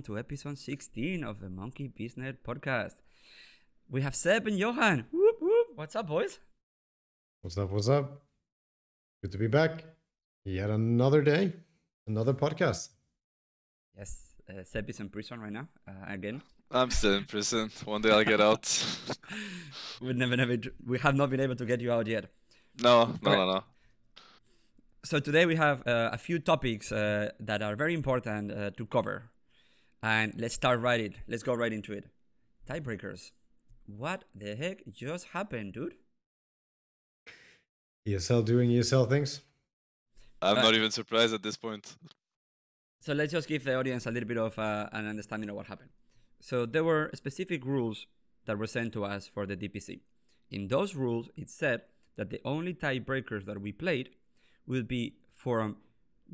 welcome, welcome to episode 16 of the Monkey Business Podcast. We have Ceb and Johan. Whoop, whoop. What's up, boys? What's up? What's up? Good to be back. Yet another day, another podcast. Yes, uh, Ceb is in prison right now, uh, again. I'm still in prison. One day I'll get out. we never, never, we have not been able to get you out yet. No, no, no, no. So today we have uh, a few topics uh, that are very important uh, to cover, and let's start right it. Let's go right into it. Tiebreakers. What the heck just happened, dude? ESL doing ESL things. I'm Uh, not even surprised at this point. So let's just give the audience a little bit of uh, an understanding of what happened. So there were specific rules that were sent to us for the DPC. In those rules, it said that the only tiebreakers that we played will be from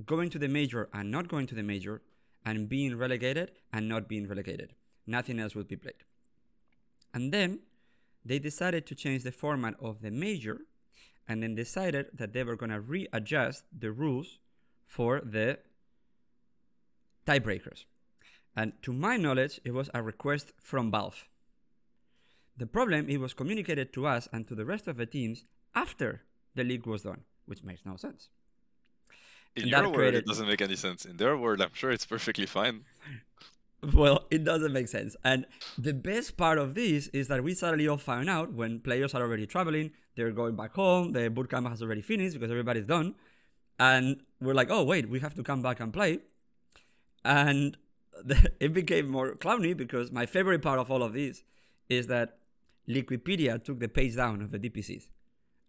going to the major and not going to the major, and being relegated and not being relegated. Nothing else would be played. And then they decided to change the format of the major, and then decided that they were going to readjust the rules for the tiebreakers. And to my knowledge, it was a request from Valve. The problem, it was communicated to us and to the rest of the teams after the league was done, which makes no sense. In your world, created- it doesn't make any sense. In their world, I'm sure it's perfectly fine. Well, it doesn't make sense. And the best part of this is that we suddenly all found out when players are already traveling, they're going back home, the bootcamp has already finished because everybody's done. And we're like, oh, wait, we have to come back and play. And the, it became more clowny because my favorite part of all of this is that Liquipedia took the page down of the DPCs.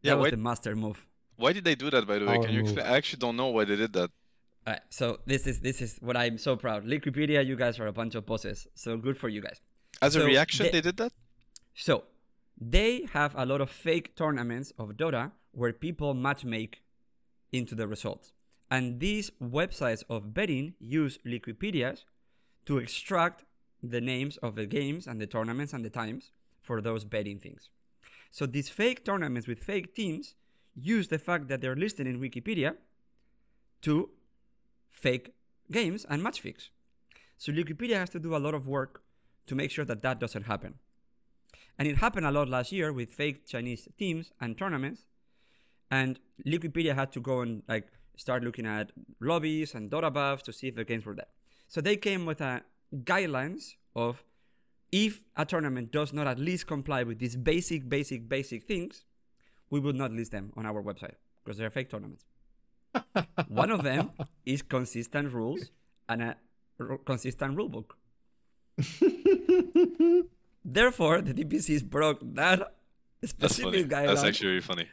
Yeah, that was why, the master move. Why did they do that, by the way? Power Can you move. explain? I actually don't know why they did that. Alright, so this is this is what I'm so proud. Liquipedia, you guys are a bunch of bosses. So good for you guys. As a reaction, they- they did that? So, they have a lot of fake tournaments of Dota where people matchmake into the results. And these websites of betting use Liquipedias to extract the names of the games and the tournaments and the times for those betting things. So, these fake tournaments with fake teams use the fact that they're listed in Liquipedia to fake games and match fix. So, Liquipedia has to do a lot of work to make sure that that doesn't happen. And it happened a lot last year with fake Chinese teams and tournaments. And Liquipedia had to go and like start looking at lobbies and Dotabuffs to see if the games were there. So they came with a guidelines of if a tournament does not at least comply with these basic, basic, basic things, we would not list them on our website because they're fake tournaments. One of them is consistent rules and a r- consistent rulebook. Therefore, the DPCs broke that That's specific funny. guideline. That's actually really funny.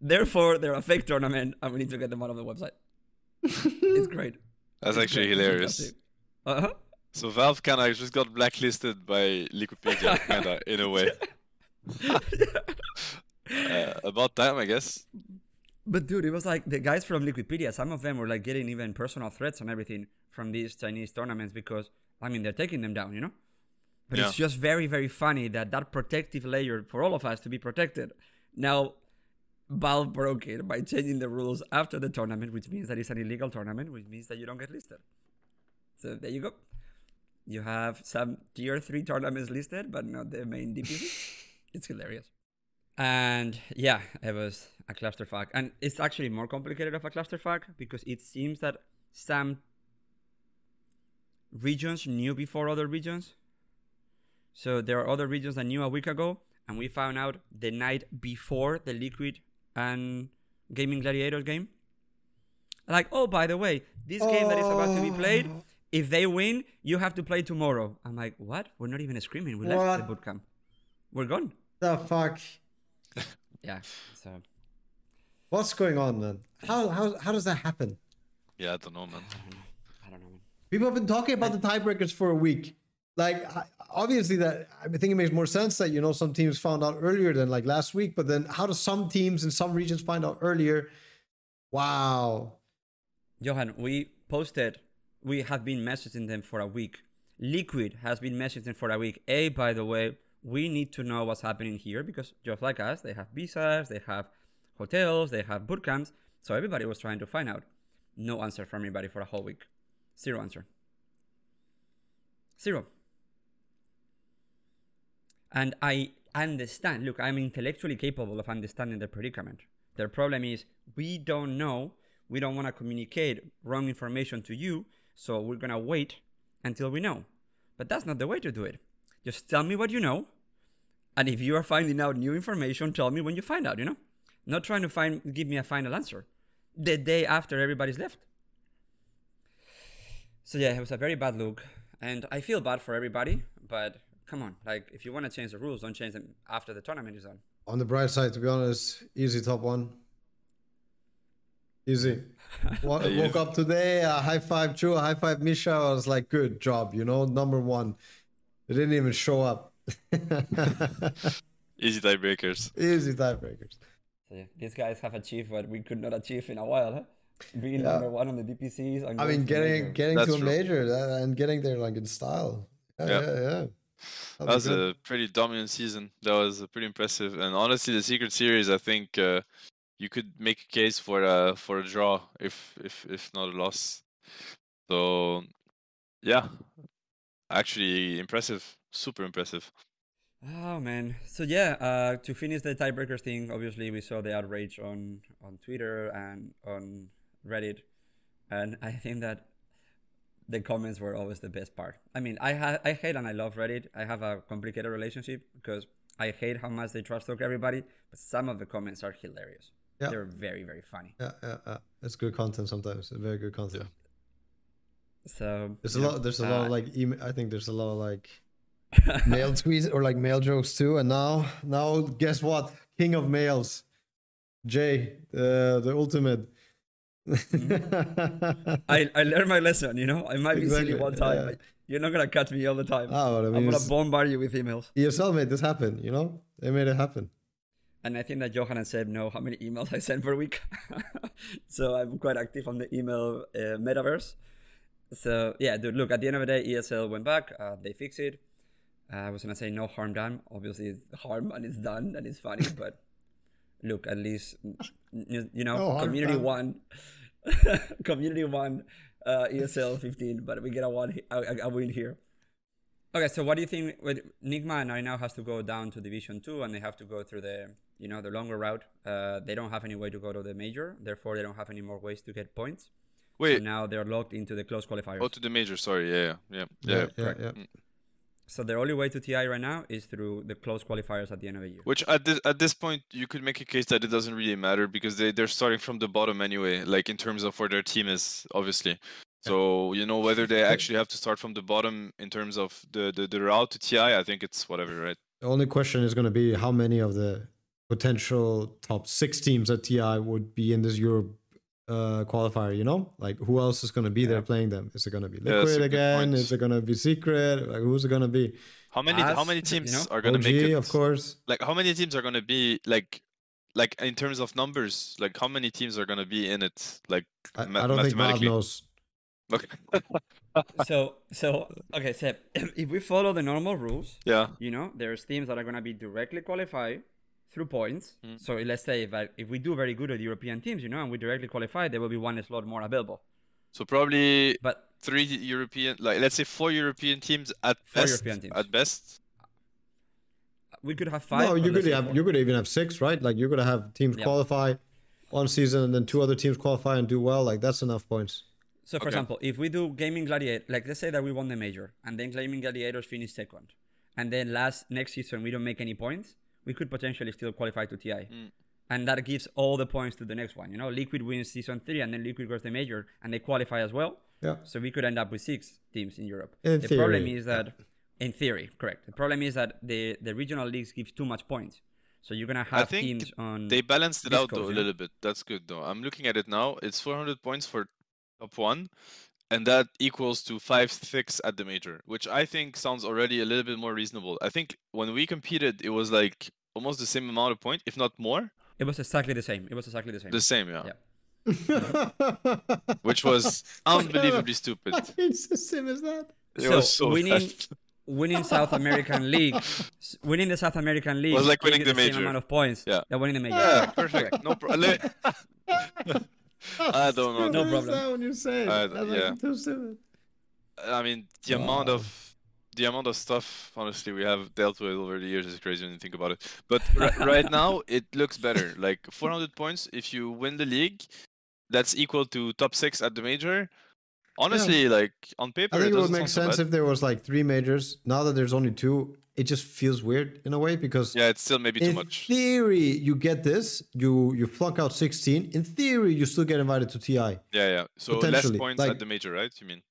Therefore, they're a fake tournament, and we need to get them out of the website. it's great. That's It's actually great. Hilarious. Uh-huh. So Valve kind of just got blacklisted by Liquipedia, kind of, in a way. Uh, about time, I guess. But dude, it was like the guys from Liquipedia. Some of them were like getting even personal threats and everything from these Chinese tournaments because I mean they're taking them down, you know. But it's just very, very funny that that protective layer for all of us to be protected. Now, Valve broke it by changing the rules after the tournament, which means that it's an illegal tournament, which means that you don't get listed. So there you go. You have some tier three tournaments listed, but not the main DPC. it's hilarious. And yeah, it was a clusterfuck. And it's actually more complicated of a clusterfuck because it seems that some regions knew before other regions. So there are other regions that knew a week ago, and we found out the night before the Liquid and Gaming Gladiators game. Like, oh, by the way, this game that is about to be played, oh. if they win, you have to play tomorrow. I'm like, what? We're not even screaming. We left the bootcamp. We're gone. The fuck? Yeah. So What's going on, man? How how how does that happen? Yeah, I don't know, man. I don't know. I don't know. Man. People have been talking about the tiebreakers for a week. Like, obviously, that I think it makes more sense that you know some teams found out earlier than like last week. But then, how do some teams in some regions find out earlier? Wow. Johan, we posted. We have been messaging them for a week. Liquid has been messaging for a week. A, by the way, we need to know what's happening here because just like us, they have visas, they have hotels, they have boot camps. So everybody was trying to find out. No answer from anybody for a whole week. Zero answer. Zero. And I understand. Look, I'm intellectually capable of understanding the predicament. Their problem is we don't know. We don't want to communicate wrong information to you, so we're gonna wait until we know. But that's not the way to do it. Just tell me what you know, and if you are finding out new information, tell me when you find out. You know, not trying to find give me a final answer the day after everybody's left. So yeah, it was a very bad look, and I feel bad for everybody. But come on, like if you want to change the rules, don't change them after the tournament is on. On the bright side, to be honest, easy top one. Easy. Wo- woke up today, a high five Drew, a high five Misha. I was like, good job, you know, number one. They didn't even show up. Easy tiebreakers. Easy tiebreakers. So yeah, these guys have achieved what we could not achieve in a while, huh? Being Yeah. number one on the DPCs. I mean, getting major. getting That's to a true. major and getting there like in style. Yeah, Yeah. yeah, yeah. That That'd was good. a pretty dominant season. That was pretty impressive. And honestly, the Secret Series, I think uh, you could make a case for a for a draw if if if not a loss. So yeah, actually impressive, super impressive. Oh man. So yeah, uh, to finish the tiebreakers thing, obviously we saw the outrage on on Twitter and on Reddit, and I think that the comments were always the best part. I mean, I ha- I hate and I love Reddit. I have a complicated relationship because I hate how much they trash talk everybody, but some of the comments are hilarious. Yeah. They're very very funny. Yeah, yeah, yeah. It's good content sometimes. Very good content. So There's a know, lot. There's a lot of like email. I think there's a lot of like male tweets or like male jokes too. And now, now, guess what? King of males, Jay, uh, the ultimate. I, I learned my lesson, you know. I might be silly Exactly, one time, yeah. but you're not gonna catch me all the time. Ah, I I'm mean, gonna bombard you with emails. Yourself made this happen. You know, they made it happen. And I think that Johan and Ceb know how many emails I send per week. so I'm quite active on the email uh, metaverse. So yeah, dude, look, at the end of the day, ESL went back. Uh, they fixed it. Uh, I was gonna say no harm done. Obviously, it's harm and it's done and it's funny, but look, at least you, know, No community done. won, community won uh, ESL 15, but we get a one a- a win here. Okay, so what do you think? With Nigma now now has to go down to Division Two, and they have to go through the you know the longer route. Uh, they don't have any way to go to the major, therefore they don't have any more ways to get points. Wait, So now they're locked into the close qualifiers. oh to the major. Sorry, yeah, yeah, yeah. Yeah, yeah, correct. yeah. Mm. So the only way to TI right now is through the close qualifiers at the end of the year. Which at this at this point you could make a case that it doesn't really matter because they they're starting from the bottom anyway, like in terms of where their team is, obviously. So you know whether they actually have to start from the bottom in terms of the the, the route to TI. I think it's whatever, right? The only question is going to be how many of the potential top six teams at TI would be in this Europe uh, qualifier. You know, like who else is going to be there playing them? Is it going to be Yeah, Liquid a good again? Is it going to be Secret? Like who's it going to be? How many how Us, many you teams know, are gonna OG, make it? of course. Like how many teams are gonna be like like in terms of numbers? Like how many teams are gonna be in it? Like I, ma- I don't think Valve knows. Okay. so so okay, Ceb, if we follow the normal rules, yeah. you know, there's teams that are gonna be directly qualified through points. Mm. So let's say if I, if we do very good at European teams, you know, and we directly qualify, there will be one slot more available. So probably But three European, like let's say four European teams at Four best. European teams. At best. we could have five. no, you could have you could even have six, right? Like you're going to have teams Yeah. qualify one season and then two other teams qualify and do well. Like that's enough points. So, for Okay. example, if we do Gaming Gladiator, like let's say that we won the major, and then Gaming Gladiators finish second, and then last next season we don't make any points, we could potentially still qualify to TI, Mm. and that gives all the points to the next one. You know, Liquid wins season three, and then Liquid goes the major, and they qualify as well. Yeah. So we could end up with six teams in Europe. In the problem is that, in theory, correct. The problem is that the the regional leagues give too much points, so you're gonna have think teams on. They balanced it out Discos, though a little bit. That's good though. I'm looking at it now. It's 400 points for top one, and that equals to five six at the major, which I think sounds already a little bit more reasonable. I think when we competed, it was like almost the same amount of point, if not more. it was exactly the same. It was exactly the same. The same, yeah. Yeah. Which was unbelievably stupid. it's the same as that. It So, was so winning- bad. winning South American League, winning the South American League Was like winning you the same major. amount of points. Yeah. that winning the major. Yeah, perfect. No problem. I don't know. No What is problem. that when you say it? Uh, yeah. like too stupid. I mean, the amount of the amount of stuff, honestly, we have dealt with over the years is crazy when you think about it. But ri- right now, it looks better. Like 400 points, if you win the league, that's equal to top six at the major. Honestly, like on paper, I think it would make sound so sense if there was like three majors. Now that there's only two, it just feels weird in a way because Yeah, it's still maybe too much in theory you get this, you you flunk out 16. In theory, you still get invited to TI. Yeah, yeah. So less points like- at the major, right? You mean?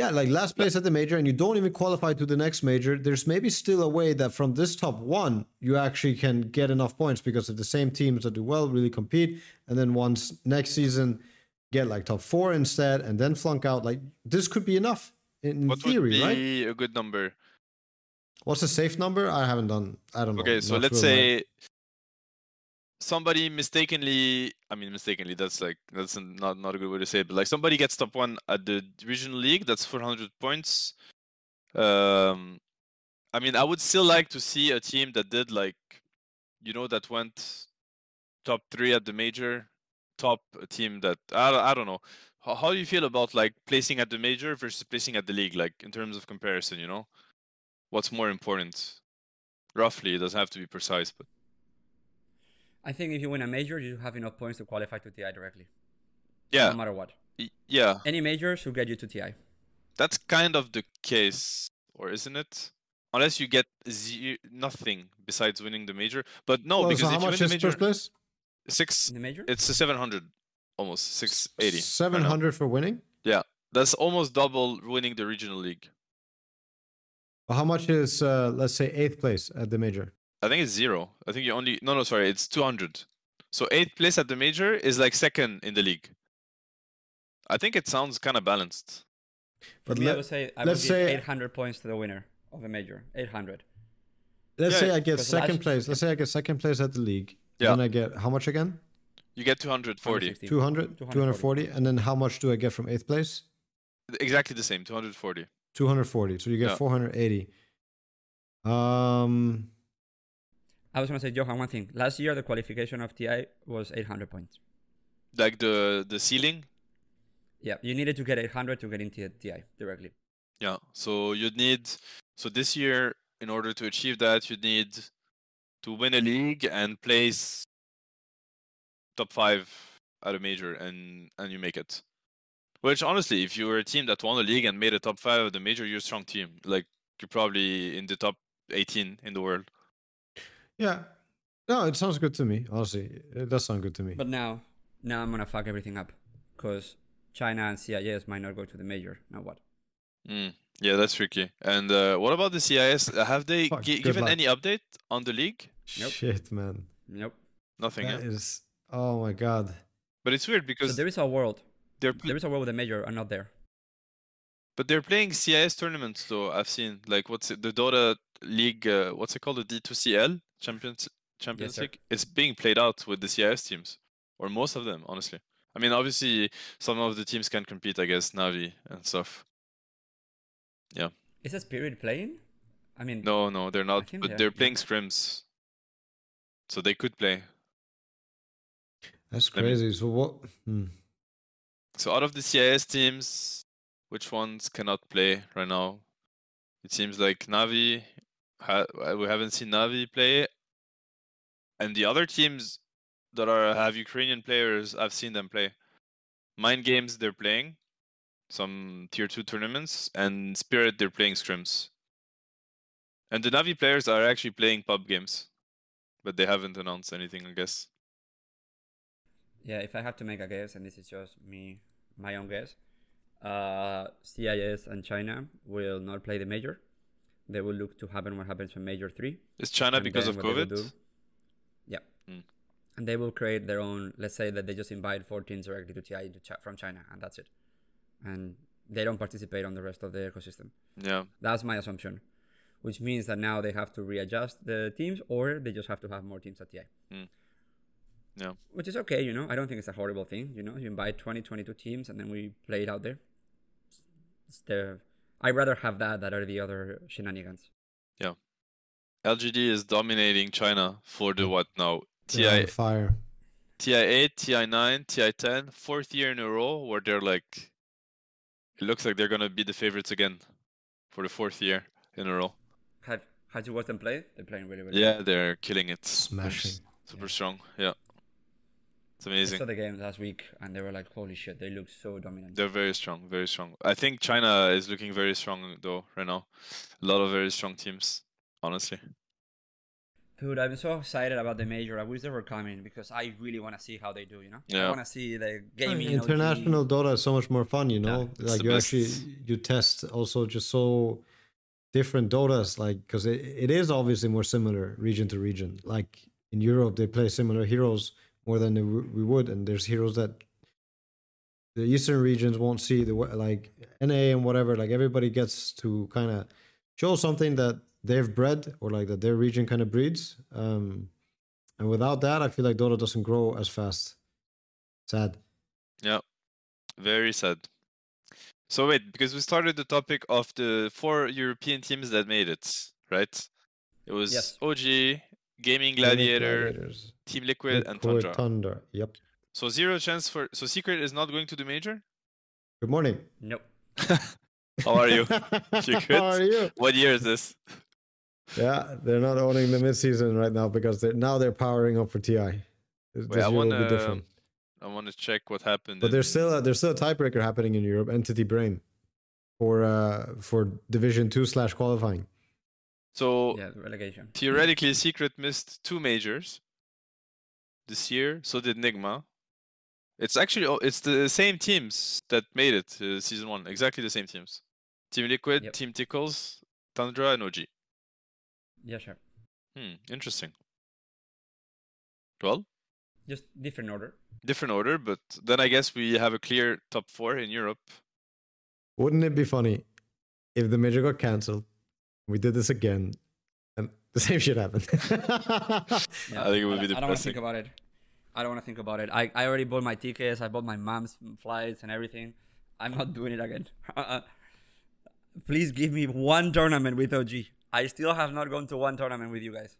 Yeah, like last place at the major, and you don't even qualify to the next major. There's maybe still a way that from this top one, you actually can get enough points because if the same teams that do well really compete, and then once next season get like top four instead, and then flunk out, like this could be enough in What theory, would right? a good number? What's a safe number? I haven't done. I don't know. Okay, so let's say somebody mistakenly I mean mistakenly that's like that's not not a good way to say it, but like somebody gets top one at the regional league, that's four hundred points. Um I mean I would still like to see a team that did like you know that went top three at the major, top team that I, I don't know. How, how do you feel about like placing at the major versus placing at the league, like in terms of comparison, you know? What's more important? Roughly, it doesn't have to be precise, but I think if you win a major, you have enough points to qualify to TI directly. yeah, No matter what. yeah, Any major should get you to TI. that's kind of the case, or isn't it? Unless you get ze- nothing besides winning the major, but no, Well, because so if how you win much the is major, first place? six, In the major? it's a seven hundred, almost six eighty. Seven hundred for winning. Yeah. That's almost double winning the regional league. Well, How much is uh, let's say eighth place at the major? I think it's zero. I think you only no no sorry, it's two hundred. So eighth place at the major is like second in the league. I think it sounds kind of balanced. But me, I let- would say I would let's give say- 800 points to the winner of a major. 800. Let's Yeah, say I get second last- place. Let's say I get second place at the league. Yeah. Then I get how much again? You get 240. 160. 200, 240. And then how much do I get from eighth place? Exactly the same, 240. 240. So you get Yeah. 480. Um, I was going to say, Johan, one thing. Last year, the qualification of TI was 800 points. Like the the ceiling. Yeah, you needed to get 800 to get into TI directly. Yeah. So you'd need so this year in order to achieve that you'd need to win a league and place top 5 at a major and and you make it. Which honestly, if you were a team that won a league and made a top 5 of the major, you're a strong team. Like you're probably in the top 18 in the world. Yeah. No, it sounds good to me. Honestly, it does sound good to me. But now, now I'm going to fuck everything up because China and CIS might not go to the major. Now what? Mm, yeah, that's tricky. And uh, what about the CIS? Have they Fuck, gi- good given luck. any update on the league? Nope. Shit, man. Nope. Nothing. That yeah? is. Oh my god. But it's weird So because there is a world. they're pl- There is a world with a major and not there. But they're playing CIS tournaments though. I've seen like what's it, the Dota League? Uh, what's it called? The D2CL Champions Champions sir. League. It's being played out with the CIS teams, or most of them, honestly. I mean, obviously, some of the teams can compete. against Navi and stuff. Yeah. Is a Spirit playing? I mean, No, no, they're not. But they are, they're yeah. playing scrims, so they could play. That's Let me- crazy. So what? Hmm. So out of the CIS teams, which ones cannot play right now? It seems like Navi. Ha- uh, we haven't seen Navi play, and the other teams that are have Ukrainian players, I've seen them play. Mind Games, they're playing some tier two tournaments, and Spirit, they're playing scrims. And the Navi players are actually playing pub games, but they haven't announced anything, I guess. yeah, if I have to make a guess, and this is just me, my own guess, uh, CIS and China will not play the major. They will look to happen what happens in Major 3. Is China and because of what they will COVID? do- Yeah. Mm. And they will create their own, let's say that they just invite 14 directly to TI from China, and that's it. And they don't participate on the rest of the ecosystem. Yeah. That's my assumption. Which means that now they have to readjust the teams or they just have to have more teams at TI. Mm. Yeah. Which is okay, you know. I don't think it's a horrible thing, you know. You invite 20, 22 teams and then we play it out there. It's the, I'd rather have that than are the other shenanigans. Yeah. LGD is dominating China for the what now? TI fire. TI8, TI9, TI10, fourth year in a row where they're like, it looks like they're gonna be the favorites again. for the fourth year in a row. Have had you watched them play? They're playing really, really. Yeah, they're killing it. They're Smashing. super Yeah. strong. Yeah, it's I amazing. saw the game last week, and they were like, "Holy shit!" They look so dominant. They're very strong, very strong. I think China is looking very strong though right now. A lot of very strong teams, honestly. Dude, I'm so excited about the major. I wish they were coming because I really want to see how they do. You know, I want to see the I mean, gaming. OG. international Dota is so much more fun, you know. it's like you best. actually you test also just so different Dotas, like because it, it is obviously more similar region to region. Like in Europe, they play similar heroes more than we would, and there's heroes that the eastern regions won't see. The wa- like NA and whatever, like everybody gets to kind of show something that they've bred or like that their region kind of breeds. Um, and without that, I feel like Dota doesn't grow as fast. Sad. Yeah, very sad. So wait, because we started the topic of the four European teams that made it, right? It was Yes. OG, Gaming Gladiator, Gladiators. Team Liquid, and Liquid Tundra. Thunder. Yep. So zero chance for. So Secret is not going to the major. Good morning. Nope. How are you? You good? How are you? what year is this? Yeah, they're not owning the midseason right now because they're now they're powering up for TI. This Wait, I year will be wanna- I want to check what happened. But there's still a, there's still a tiebreaker happening in Europe. Entity Brame for uh for Division Two slash qualifying. So Yeah, relegation. theoretically, Secret missed two majors this year. So did Nigma. It's actually oh, it's the same teams that made it uh, season one. Exactly the same teams. Team Liquid, Yep. Team Tickles, Tundra, and OG. Yeah, sure. Hmm, interesting. Well, Just different order. different order, but then I guess we have a clear top four in Europe. Wouldn't it be funny if the major got cancelled? We did this again, and the same shit happened. Yeah, I think it would be I don't want to think about it. I don't want to think about it. I, I already bought my tickets. I bought my mom's flights and everything. I'm not doing it again. Uh-uh. Please give me one tournament with OG. I still have not gone to one tournament with you guys.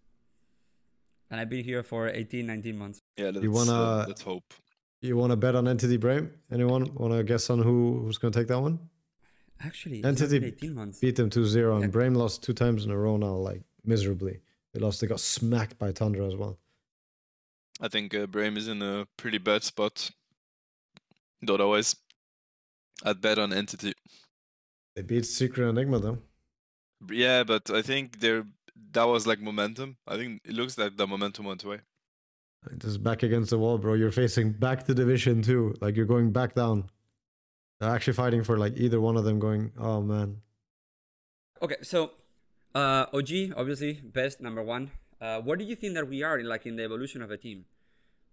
And I've been here for 18, 19 months. Yeah, let's, You wanna- uh, let's hope. you want to bet on Entity Brame? Anyone want to guess on who who's going to take that one? Actually, Entity 18 months. beat them 2-0 and Yeah. Brame lost two times in a row now, like miserably. They lost. They got smacked by Tundra as well. I think uh, Brame is in a pretty bad spot. Not always. I'd bet on Entity. They beat Secret Enigma though. Yeah, but I think there that was like momentum. I think it looks like the momentum went away. Just back against the wall, bro. You're facing back to Division Two. Like you're going back down. They're actually fighting for like either one of them. Going, oh man. Okay, so uh, OG, obviously, best number one. Uh, where do you think that we are in like in the evolution of a team?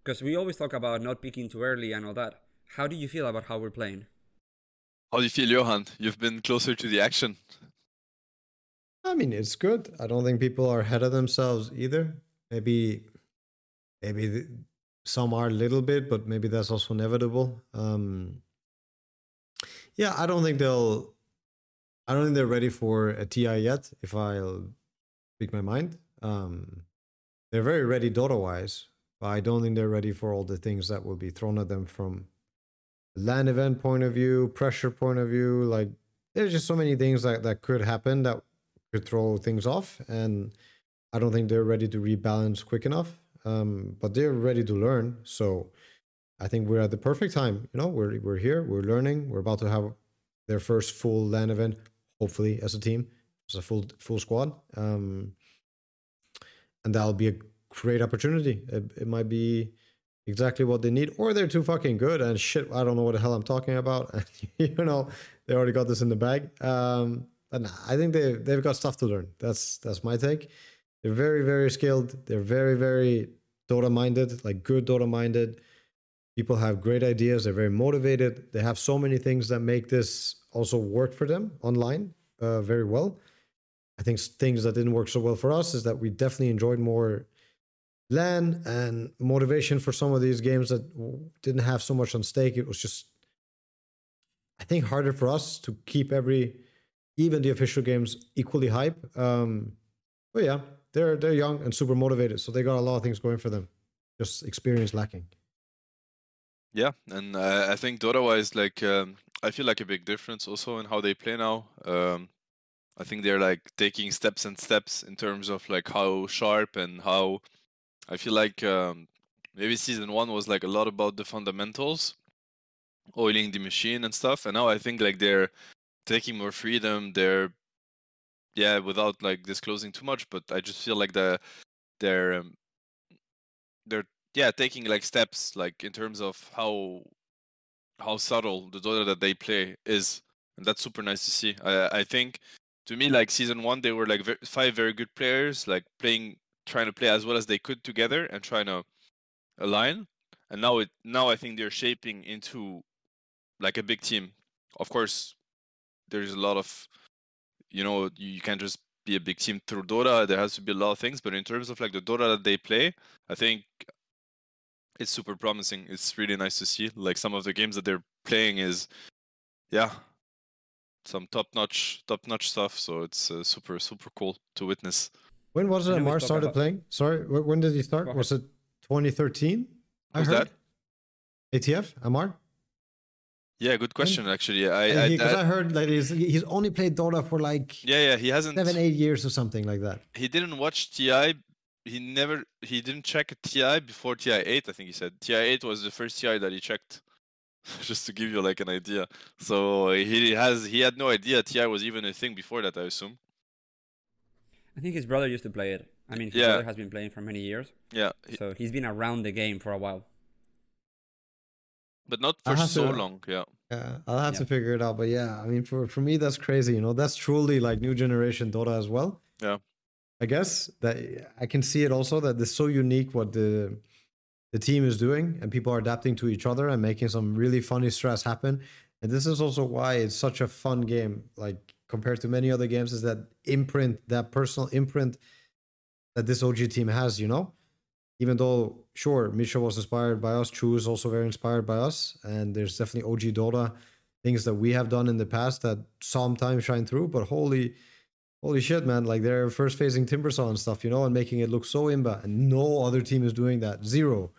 Because we always talk about not picking too early and all that. How do you feel about how we're playing? How do you feel, Johan? You've been closer to the action. I mean, it's good. I don't think people are ahead of themselves either. Maybe, maybe th- some are a little bit, but maybe that's also inevitable. Um, yeah, I don't think they'll. I don't think they're ready for a TI yet. If I'll speak my mind, um, they're very ready Dota wise, but I don't think they're ready for all the things that will be thrown at them from land event point of view, pressure point of view. Like, there's just so many things that that could happen that could throw things off and i don't think they're ready to rebalance quick enough um, but they're ready to learn so i think we're at the perfect time you know we're, we're here we're learning we're about to have their first full LAN event hopefully as a team as a full full squad um, and that'll be a great opportunity it, it might be exactly what they need or they're too fucking good and shit i don't know what the hell i'm talking about you know they already got this in the bag um, nah, I think they they've got stuff to learn. That's that's my take. They're very very skilled. They're very very Dota minded, like good Dota minded. People have great ideas. They're very motivated. They have so many things that make this also work for them online uh, very well. I think things that didn't work so well for us is that we definitely enjoyed more LAN and motivation for some of these games that didn't have so much on stake. It was just, I think, harder for us to keep every even the official games equally hype. Um, but yeah, they're they're young and super motivated, so they got a lot of things going for them. Just experience lacking. Yeah, and uh, I think Dota wise, like um, I feel like a big difference also in how they play now. Um, I think they're like taking steps and steps in terms of like how sharp and how I feel like um, maybe season one was like a lot about the fundamentals, oiling the machine and stuff, and now I think like they're taking more freedom. They're yeah, without like disclosing too much, but I just feel like the they're um, they're yeah taking like steps like in terms of how how subtle the Dota that they play is, and that's super nice to see. I I think to me like season one they were like ve- five very good players like playing trying to play as well as they could together and trying to align, and now it now I think they're shaping into like a big team. Of course, there's a lot of you know you you can't just be a big team through Dota. There has to be a lot of things, but in terms of like the Dota that they play, I think it's super promising. It's really nice to see. Like some of the games that they're playing is, yeah, some top notch, top notch stuff. So it's uh, super, super cool to witness. When was it I know Ammar started about- playing? Sorry, when did he start? Was it 2013? I Who's heard. ATF, Ammar? Yeah, good question. Actually, I, And I, 'cause I- I heard like he's, he's only played Dota for like yeah, yeah, he hasn't. seven, eight years or something like that. He didn't watch TI. He never. He didn't check TI before TI eight. I think he said TI eight was the first TI that he checked. Just to give you like an idea. So he has. He had no idea TI was even a thing before that. I assume. I think his brother used to play it. I mean, his Yeah. brother has been playing for many years, Yeah, he- so he's been around the game for a while. but not for so to- long. Yeah. Yeah, I'll have Yeah. to figure it out. But yeah, I mean, for for me, that's crazy. You know, that's truly like new generation Dota as well. Yeah. I guess that I can see it also that it's so unique what the the team is doing, and people are adapting to each other and making some really funny stress happen. And this is also why it's such a fun game, like compared to many other games, is that imprint, that personal imprint that this OG team has. You know, even though sure Misha was inspired by us, Chu is also very inspired by us, and there's definitely OG Dota things that we have done in the past that sometimes shine through. But holy, holy shit, man! Like they're first facing Timbersaw and stuff, you know, and making it look so imba, and no other team is doing that. Zero.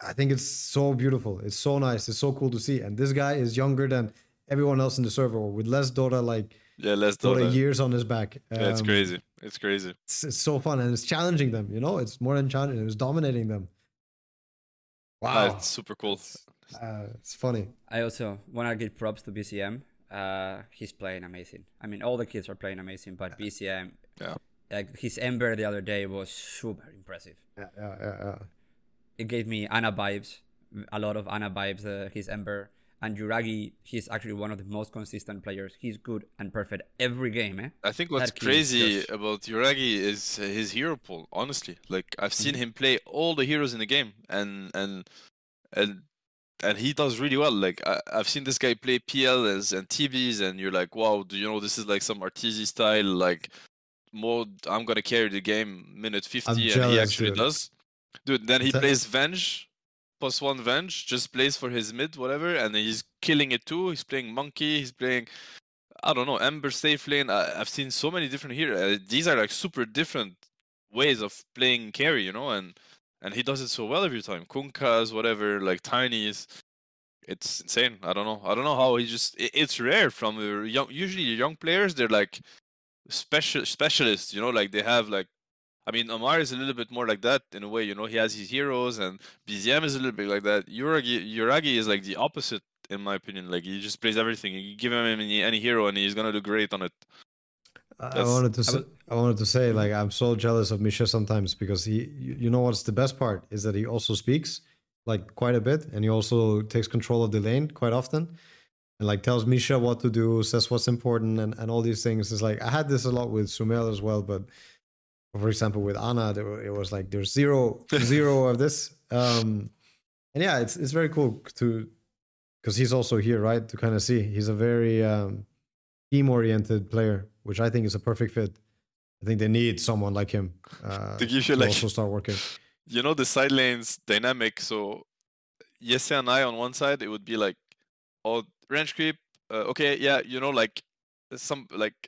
I think it's so beautiful. It's so nice. It's so cool to see. And this guy is younger than everyone else in the server, with less Dota like Yeah, let's do Dota years on his back. Yeah, it's Um, crazy. It's crazy. it's, it's so fun and it's challenging them you know it's more than challenging it's dominating them Ah, wow it's super cool. uh, it's funny I also want to give props to BZM. Uh, he's playing amazing. I mean, all the kids are playing amazing, but BZM, Yeah. like his Ember the other day was super impressive. yeah yeah yeah, yeah. It gave me Ana vibes, a lot of Ana vibes. Uh, his Ember and Yuragi, he's actually one of the most consistent players. He's good and perfect every game. Eh? I think what's That kid is crazy just- about Yuragi is his hero pool. Honestly, like I've seen Mm-hmm. him play all the heroes in the game, and and and and he does really well. Like I, I've seen this guy play PLs and TBs, and you're like, wow, do you know this is like some Arteezy style like mode? I'm gonna carry the game minute fifty, and he actually dude. does. Dude, then he Te- plays Venge, plus one Venge, just plays for his mid, whatever, and he's killing it too. He's playing Monkey, he's playing I don't know, Ember safe lane. I, I've seen so many different here. Uh, these are like super different ways of playing carry, you know, and and he does it so well every time. Kunkkas, whatever, like Tiny's. It's insane. I don't know. I don't know how he just. It, it's rare from the young. Usually, young players they're like special specialists. You know, like they have like. I mean, Ammar is a little bit more like that in a way. You know, he has his heroes, and BZM is a little bit like that. Yuragi, Yuragi is like the opposite in my opinion. Like he just plays everything. You give him any, any hero, and he's gonna do great on it. I- wanted to I say, was- I wanted to say like I'm so jealous of Misha sometimes because he you, know what's the best part is that he also speaks like quite a bit and he also takes control of the lane quite often and like tells Misha what to do, says what's important and, and all these things. It's like I had this a lot with Sumail as well, but for example with Ana there, it was like there's zero zero of this. Um and yeah, it's it's very cool to because he's also here, right? To kind of see. He's a very um team oriented player, which I think is a perfect fit. I think they need someone like him uh, To give you, to like- also start working. You know the side lanes dynamic. So Yese and I on one side, it would be like, oh, range creep. Uh, okay, yeah, you know, like some like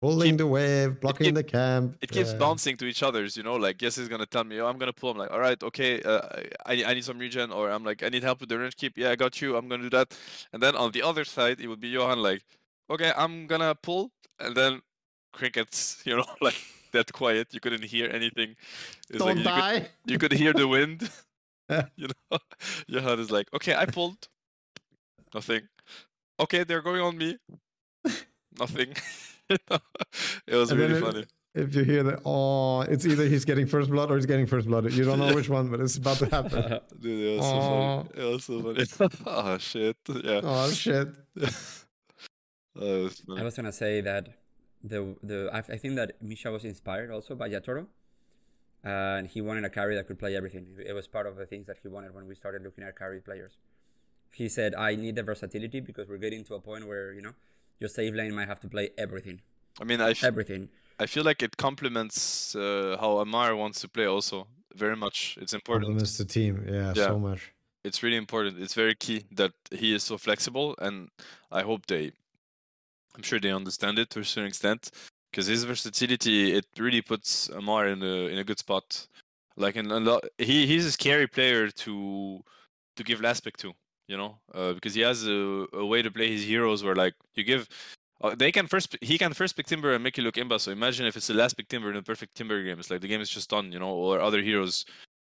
Pulling keep- the wave, blocking keep- the camp. it keeps yeah. bouncing to each other's. You know, like Yes is gonna tell me, oh, I'm gonna pull. I'm like, all right, okay, uh, I I need some regen, or I'm like, I need help with the range keep. Yeah, I got you. I'm gonna do that. And then on the other side, it would be Johan like, okay, I'm gonna pull, and then crickets, you know, like that quiet. You couldn't hear anything. It's Don't like you could, die. you could hear the wind. You know, Johan is like, okay, I pulled. Nothing. Okay, they're going on me. Nothing. it was And really it- funny. If you hear that, oh, it's either he's getting first blood or he's getting first blood. You don't know which one, but it's about to happen. Dude, it was so funny. It was so funny. oh shit. Yeah. oh shit! Oh, I was gonna say that the the I, I think that Misha was inspired also by Yatoro, and he wanted a carry that could play everything. It was part of the things that he wanted when we started looking at carry players. He said, "I need the versatility because we're getting to a point where you know your save lane might have to play everything, I mean, I, f- everything." I feel like it complements uh, how Ammar wants to play also very much. It's important. Compliments the team, yeah, Yeah. so much. It's really important. It's very key that he is so flexible, and I hope they, I'm sure they understand it to a certain extent, because his versatility it really puts Ammar in a in a good spot. Like in a lot, he he's a scary player to to give last pick to, you know, uh, because he has a, a way to play his heroes where like you give. Uh, they can first. He can first pick Timber and make you look imba. So imagine if it's the last pick Timber in a perfect Timber game. It's like the game is just done, you know, or other heroes.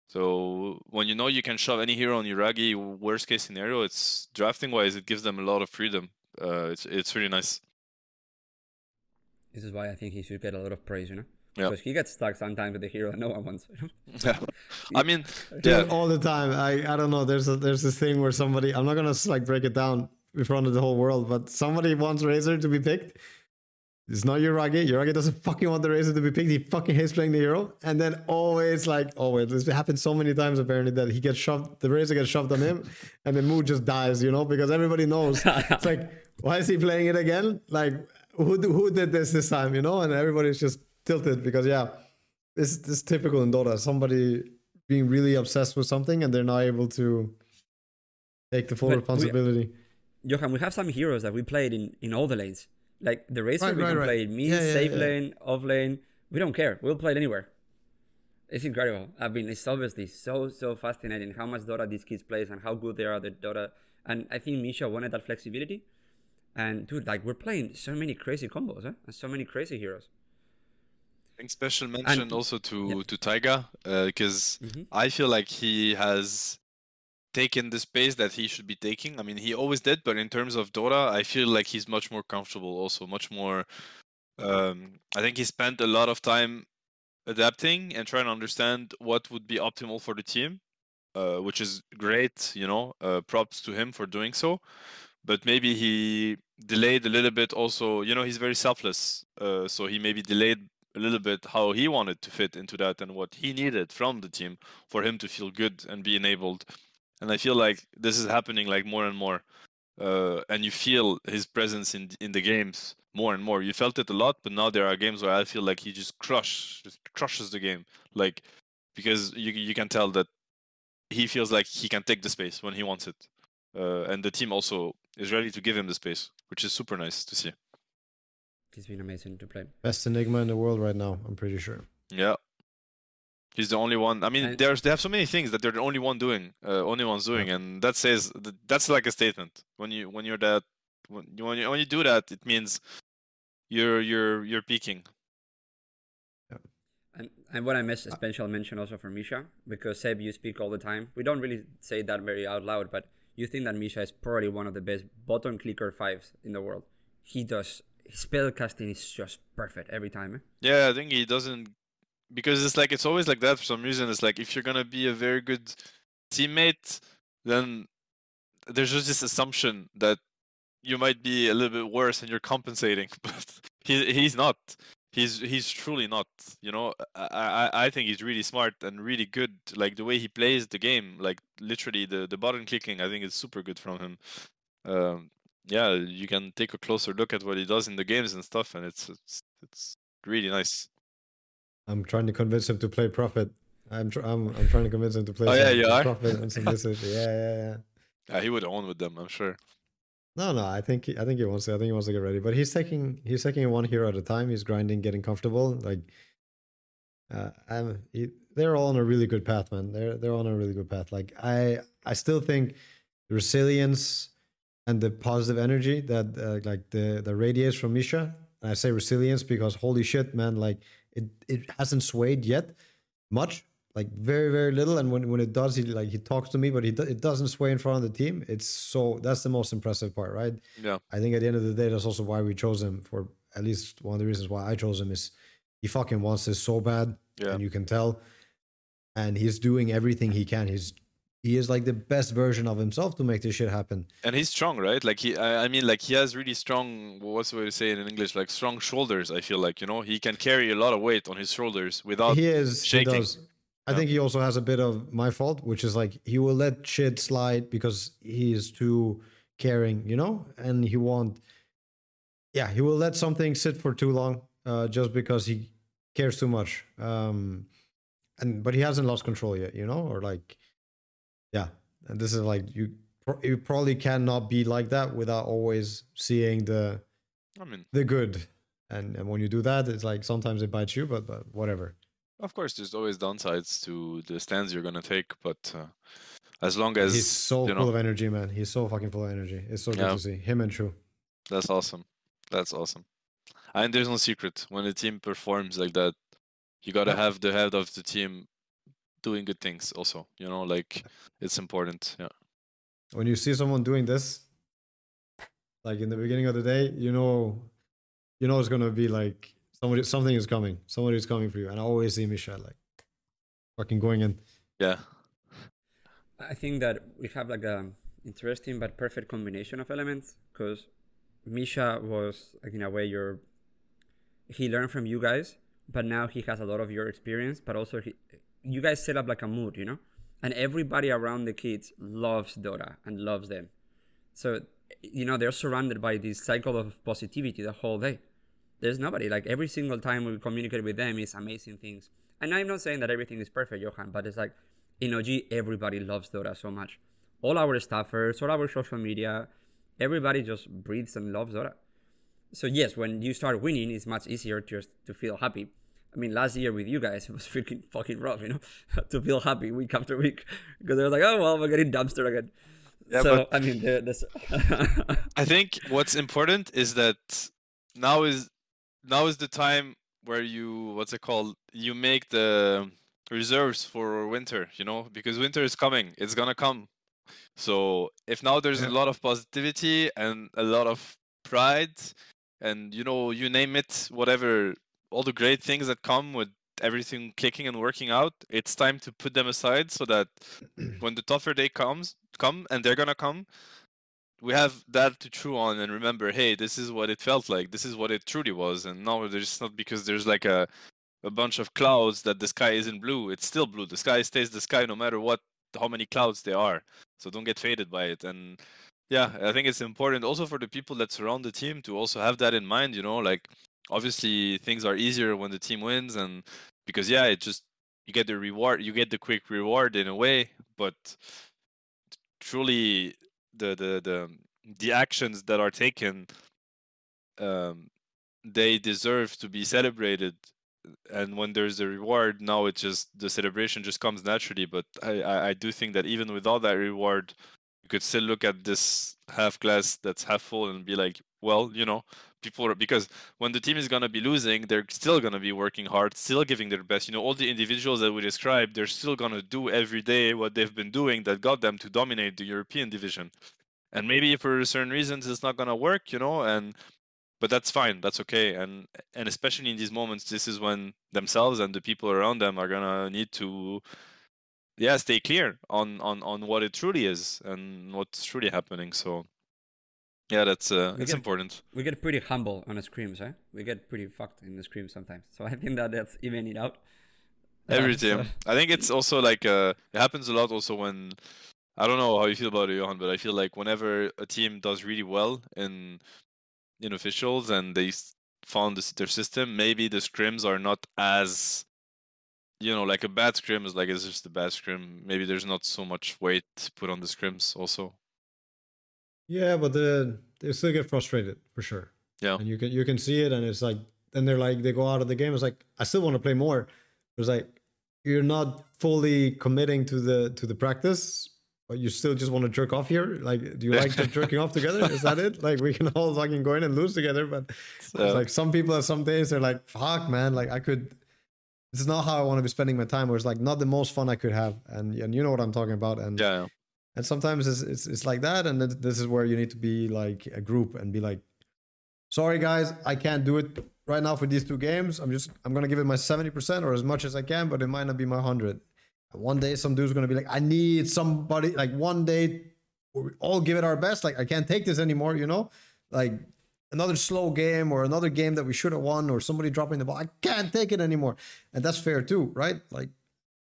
So when you know you can shove any hero on Yuragi, worst case scenario, it's drafting wise, it gives them a lot of freedom. Uh, it's it's really nice. This is why I think he should get a lot of praise, you know, Yeah. because he gets stuck sometimes with the hero that no one wants. Yeah. I mean, Dude, yeah, all the time. I I don't know. There's a, there's this thing where somebody. I'm not gonna like break it down in front of the whole world, but somebody wants Razor to be picked. It's not Yuragi. Yuragi doesn't fucking want the Razor to be picked. He fucking hates playing the hero. And then always like, always, this happens so many times apparently that he gets shoved, the Razor gets shoved on him, and the mood just dies, you know, because everybody knows. it's like, why is he playing it again? Like, who who did this this time, you know? And everybody's just tilted because yeah, this this typical in Dota. Somebody being really obsessed with something and they're not able to take the full But we- responsibility. Johan, we have some heroes that we played in, in all the lanes. Like the Razor, Right, we right, can right. play mid, Yeah, yeah, safe yeah. lane, off lane. We don't care. We'll play it anywhere. It's incredible. I mean, it's obviously so, so fascinating how much Dota these kids play and how good they are at Dota. And I think Misha wanted that flexibility. And dude, like we're playing so many crazy combos, huh? And so many crazy heroes. I think special mention also to yeah. to Taiga because Mhm. I feel like he has taken the space that he should be taking. I mean, he always did, but in terms of Dota, I feel like he's much more comfortable. Also, much more. Um, I think he spent a lot of time adapting and trying to understand what would be optimal for the team, uh, which is great. You know, uh, props to him for doing so. But maybe he delayed a little bit. Also, you know, he's very selfless, uh, so he maybe delayed a little bit how he wanted to fit into that and what he needed from the team for him to feel good and be enabled. And I feel like this is happening like more and more. Uh, and you feel his presence in in the games more and more. You felt it a lot, but now there are games where I feel like he just just crushes the game. Like because you you can tell that he feels like he can take the space when he wants it. Uh, and the team also is ready to give him the space, which is super nice to see. He's been amazing to play. Best Enigma in the world right now, I'm pretty sure. Yeah. He's the only one. I mean, And- there's they have so many things that they're the only one doing, uh, only ones doing, and that says that's like a statement. When you when you're that when you when you, when you do that, it means you're you're you're peaking. And, and what I miss a special mention also for Misha, because Ceb, you speak all the time. We don't really say that very out loud, but you think that Misha is probably one of the best button clicker fives in the world. He does spell casting is just perfect every time. eh? Yeah, I think he doesn't because it's like it's always like that for some reason. It's like if you're gonna be a very good teammate, then there's just this assumption that you might be a little bit worse and you're compensating, but he he's not. He's he's truly not. You know, I, I I think he's really smart and really good. Like the way he plays the game, like literally the the button clicking, I think is super good from him. Um, yeah, you can take a closer look at what he does in the games and stuff, and it's it's it's really nice. I'm trying to convince him to play Prophet I'm tr- I'm I'm trying to convince him to play Oh, yeah, some you are? Prophet and some this. Yeah, yeah, yeah. Yeah, he would own with them, I'm sure. No, no, I think I think he wants to. I think he wants to get ready, but he's taking he's taking one hero at a time. He's grinding, getting comfortable. Like, uh, I'm, he, they're all on a really good path, man. They're they're on a really good path. Like, I I still think resilience and the positive energy that uh, like the the radiates from Misha. and I say resilience because holy shit, man, like it it hasn't swayed yet much, like very very little. And when when it does, he like he talks to me, but he do, it doesn't sway in front of the team. It's so that's the most impressive part, right? Yeah. I think at the end of the day, that's also why we chose him. For at least one of the reasons why I chose him is he fucking wants this so bad, Yeah. and you can tell. And he's doing everything he can. He's he is like the best version of himself to make this shit happen. And he's strong, right? Like he, I mean, like he has really strong. What's the way to say it in English? Like strong shoulders. I feel like you know he can carry a lot of weight on his shoulders without. he is shaking. He does. I think he also has a bit of my fault, which is like he will let shit slide because he is too caring, you know, and he won't. Yeah, he will let something sit for too long, uh, just because he cares too much. Um, and but he hasn't lost control yet, you know, or like, yeah. And this is like you, you probably cannot be like that without always seeing the I mean, the good. And and when you do that, it's like sometimes it bites you, but but whatever. Of course, there's always downsides to the stands you're gonna take, but uh, as long as He's so full know, of energy, man. He's so fucking full of energy. It's so good Yeah. to see him and True. That's awesome. That's awesome. And there's no secret when a team performs like that, you gotta Yeah. have the head of the team doing good things. Also, you know, like it's important. Yeah. When you see someone doing this, like in the beginning of the day, you know, you know it's gonna be like somebody, something is coming. Somebody is coming for you. And I always see Misha like fucking going in. Yeah. I think that we have like a interesting but perfect combination of elements because Misha was like in a way your he learned from you guys, but now he has a lot of your experience, but also he you guys set up like a mood, you know? And everybody around the kids loves Dota and loves them. So you know, they're surrounded by this cycle of positivity the whole day. There's nobody like every single time we communicate with them is amazing things. And I'm not saying that everything is perfect, Johan, but it's like in OG everybody loves Dota so much. All our staffers, all our social media, everybody just breathes and loves Dota. So yes, when you start winning, it's much easier just to feel happy. I mean, last year with you guys, it was freaking fucking rough, you know, to feel happy week after week because they were like, oh well, we're getting dumpster again. Yeah, so but- I mean, this I think what's important is that now is now is the time where you what's it called? You make the reserves for winter, you know, because winter is coming. It's gonna come. So if now there's Yeah. a lot of positivity and a lot of pride and you know, you name it, whatever all the great things that come with everything clicking and working out, it's time to put them aside so that when the tougher day comes come and they're gonna come, we have that to chew on and remember, hey, this is what it felt like. This is what it truly was. And now there's not because there's like a a bunch of clouds that the sky isn't blue. It's still blue. The sky stays the sky no matter what how many clouds there are. So don't get faded by it. And yeah, I think it's important also for the people that surround the team to also have that in mind, you know, like obviously things are easier when the team wins and because yeah, it just you get the reward, you get the quick reward in a way, but truly the the the the actions that are taken um they deserve to be celebrated. And when there's a reward now it just the celebration just comes naturally. But I, I i do think that even without that reward you could still look at this half glass that's half full and be like well you know people are because when the team is to be losing they're still to be working hard still giving their best. You know all the individuals that we described they're still to do every day what they've been doing that got them to dominate the european division. And maybe for certain reasons it's not to work you know and but that's fine that's okay. And and especially in these moments this is when themselves and the people around them are to need to yeah stay clear on on on what it truly is and what's truly happening. So yeah that's uh it's important we get pretty humble on the scrims, eh? We get pretty fucked in the scrims sometimes. So I think that that's even it out. Uh, every so- team i think it's also like uh it happens a lot also when i don't know how you feel about it johan but i feel like whenever a team does really well in in officials and they found this, their system maybe the scrims are not as you know like a bad scrim is like it's just a bad scrim maybe there's not so much weight put on the scrims also Yeah, but the, they still get frustrated for sure. Yeah. And you can you can see it and it's like then they're like they go out of the game, it's like I still want to play more. It's like you're not fully committing to the to the practice, but you still just want to jerk off here? Like, do you like jerking off together? Is that it? Like, we can all fucking go in and lose together, but So, it's like some people at some days they're like, fuck, man, like I could. This is not how I want to be spending my time. Or it's like not the most fun I could have, and and you know what I'm talking about. And yeah, and sometimes it's it's, it's like that, and this is where you need to be like a group and be like, sorry guys, I can't do it right now for these two games. I'm just I'm gonna give it my seventy percent or as much as I can, but it might not be my hundred. One day, some dude's gonna be like, I need somebody. Like one day, we all give it our best. Like I can't take this anymore. You know, like another slow game or another game that we should have won or somebody dropping the ball. I can't take it anymore, and that's fair too, right? Like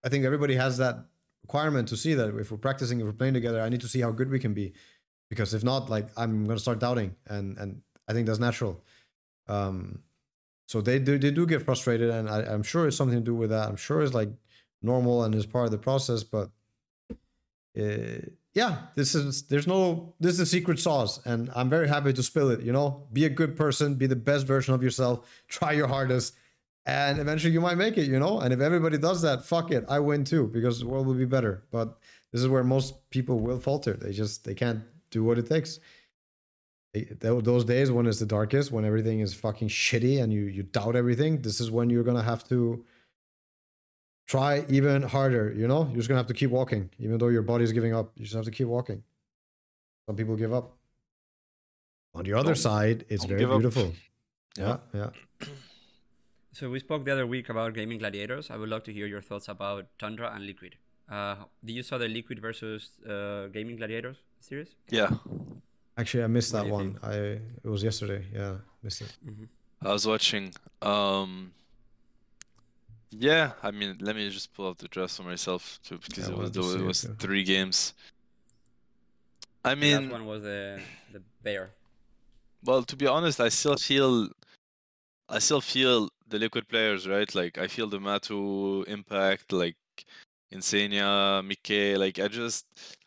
I think everybody has that requirement to see that if we're practicing, if we're playing together, I need to see how good we can be, because if not, like I'm gonna start doubting, and and I think that's natural. Um, so they do they do get frustrated, and I, I'm sure it's something to do with that. I'm sure it's like normal and is part of the process, but uh, yeah, this is there's no this is the secret sauce, and I'm very happy to spill it. You know, be a good person, be the best version of yourself, try your hardest, and eventually you might make it. You know, and if everybody does that, fuck it, I win too because the world will be better. But this is where most people will falter. They just they can't do what it takes. Those days when it's the darkest, when everything is fucking shitty and you you doubt everything, this is when you're gonna have to try even harder. You know, you're just gonna have to keep walking, even though your body's giving up. You just have to keep walking. Some people give up. On the other Don't- side, it's very up. beautiful. Yeah. Yeah, yeah. So we spoke the other week about gaming gladiators. I would love to hear your thoughts about Tundra and Liquid. Uh, did you saw the Liquid versus uh, gaming gladiators series? yeah. Actually, I missed that one. think? I it was yesterday. Yeah, missed it. I was watching. Um, yeah, I mean, let me just pull up the drafts for myself too, because I it was to the- see it it was too. three games. I mean, last one was the the bear. well, to be honest, I still feel, I still feel the liquid players, right? Like I feel the Matu impact, like Insania, Mike. Like I just,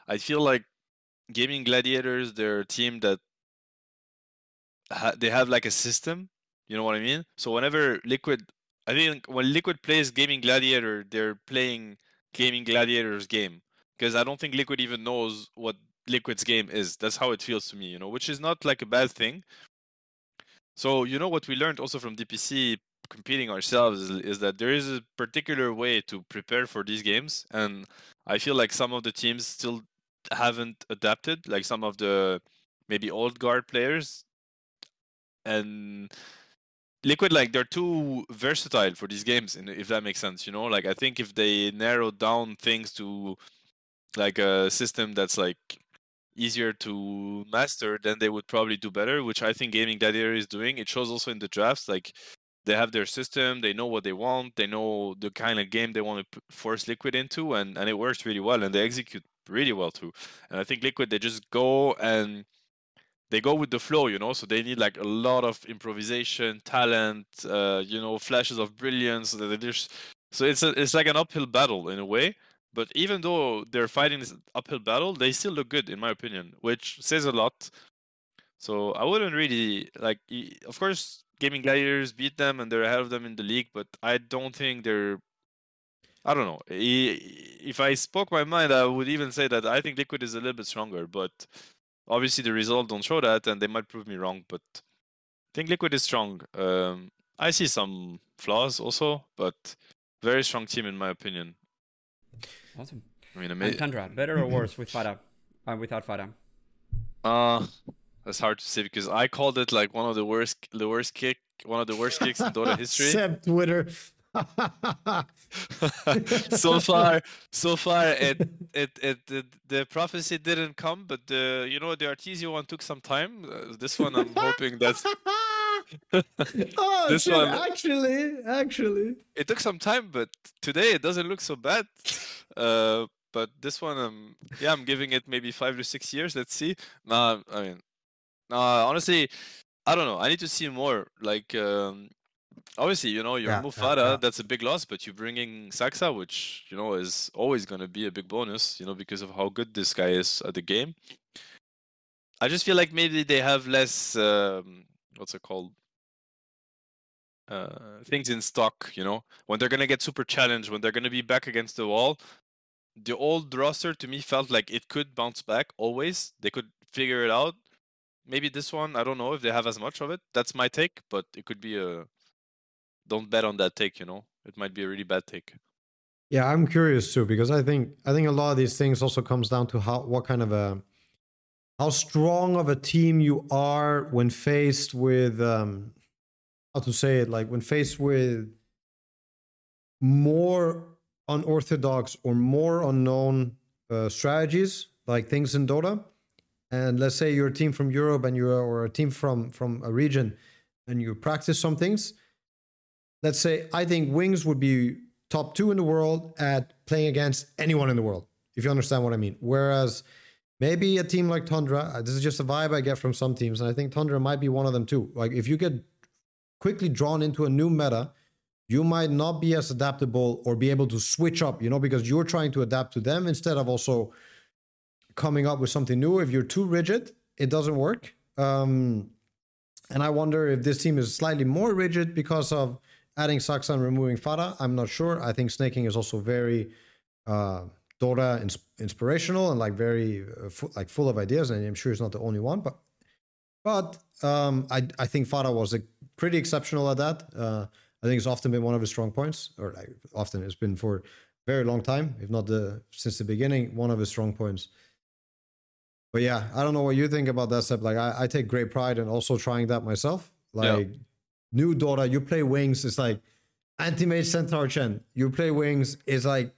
I feel like gaming gladiators. They're a team that ha- they have like a system. You know what I mean? So whenever Liquid, I think when Liquid plays Gaming Gladiator, they're playing Gaming Gladiator's game because I don't think Liquid even knows what Liquid's game is. That's how it feels to me, you know, which is not like a bad thing. So you know what we learned also from DPC competing ourselves is, is that there is a particular way to prepare for these games, and I feel like some of the teams still haven't adapted. Like some of the maybe old guard players. And liquid like they're too versatile for these games if that makes sense you know? Like i think if they narrow down things to like a system that's like easier to master then they would probably do better which i think gaming gladiator is doing. It shows also in the drafts like they have their system they know what they want they know the kind of game they want to force liquid into and and it works really well and they execute really well too and i think liquid they just go and they go with the flow, you know. So they need like a lot of improvisation, talent, uh, you know, flashes of brilliance. they just so it's a, it's like an uphill battle in a way. But even though they're fighting this uphill battle, they still look good in my opinion, which says a lot. So I wouldn't really like. Of course, gaming gladiators beat them and they're ahead of them in the league, but I don't think they're. I don't know. If I spoke my mind, I would even say that I think Liquid is a little bit stronger, but obviously the results don't show that and they might prove me wrong but i think liquid is strong um, i see some flaws also but very strong team in my opinion Awesome. i mean amazing. And ama- Tundra, better or worse with Fata? Uh, without Fata? uh that's hard to say because i called it like one of the worst the worst kick one of the worst kicks in dota history Except Twitter. so far so far it, it it it the prophecy didn't come but the you know the artesio one took some time uh, this one i'm hoping that's oh, This shit, one- actually, actually. it took some time, but today it doesn't look so bad. Uh, but this one, um, yeah, I'm giving it maybe five to six years. Let's see. Nah, I mean, nah, honestly, I don't know. I need to see more. Like, um, obviously, you know, you Yeah, remove yeah, yeah. that's a big loss, but you're bringing Saksa, which you know is always gonna be a big bonus. You know, because of how good this guy is at the game. I just feel like maybe they have less. Um, what's it called? uh, things in stock. You know, when they're gonna get super challenged, when they're gonna be back against the wall, the old roster to me felt like it could bounce back always. They could figure it out. Maybe this one, I don't know if they have as much of it. That's my take, but it could be a. Don't bet on that take. You know, it might be a really bad take. Yeah, I'm curious too because I think I think a lot of these things also comes down to how what kind of a how strong of a team you are when faced with um how to say it like when faced with more unorthodox or more unknown uh, strategies like things in Dota and let's say you're a team from Europe and you're or a team from from a region and you practice some things. Let's say I think Wings would be top 2 in the world at playing against anyone in the world if you understand what I mean. Whereas maybe a team like Tundra uh, this is just a vibe I get from some teams and I think Tundra might be one of them too. Like if you get quickly drawn into a new meta you might not be as adaptable or be able to switch up, you know, because you're trying to adapt to them instead of also coming up with something new. If you're too rigid, it doesn't work. Um, and I wonder if this team is slightly more rigid because of adding Saksa and removing Fata. I'm not sure. I think snaking is also very uh, Dota ins- inspirational and like very uh, like full of ideas. And I'm sure he's not the only one, but but um, I I think Fata was a pretty exceptional at that. Uh, I think it's often been one of his strong points, or like often it's been for very long time, if not the since the beginning, one of his strong points. But yeah, I don't know what you think about that step. Like I, I take great pride in also trying that myself. Yeah. Like new Dota, you play wings, it's like anti-mage centaur Chen. You play wings, it's like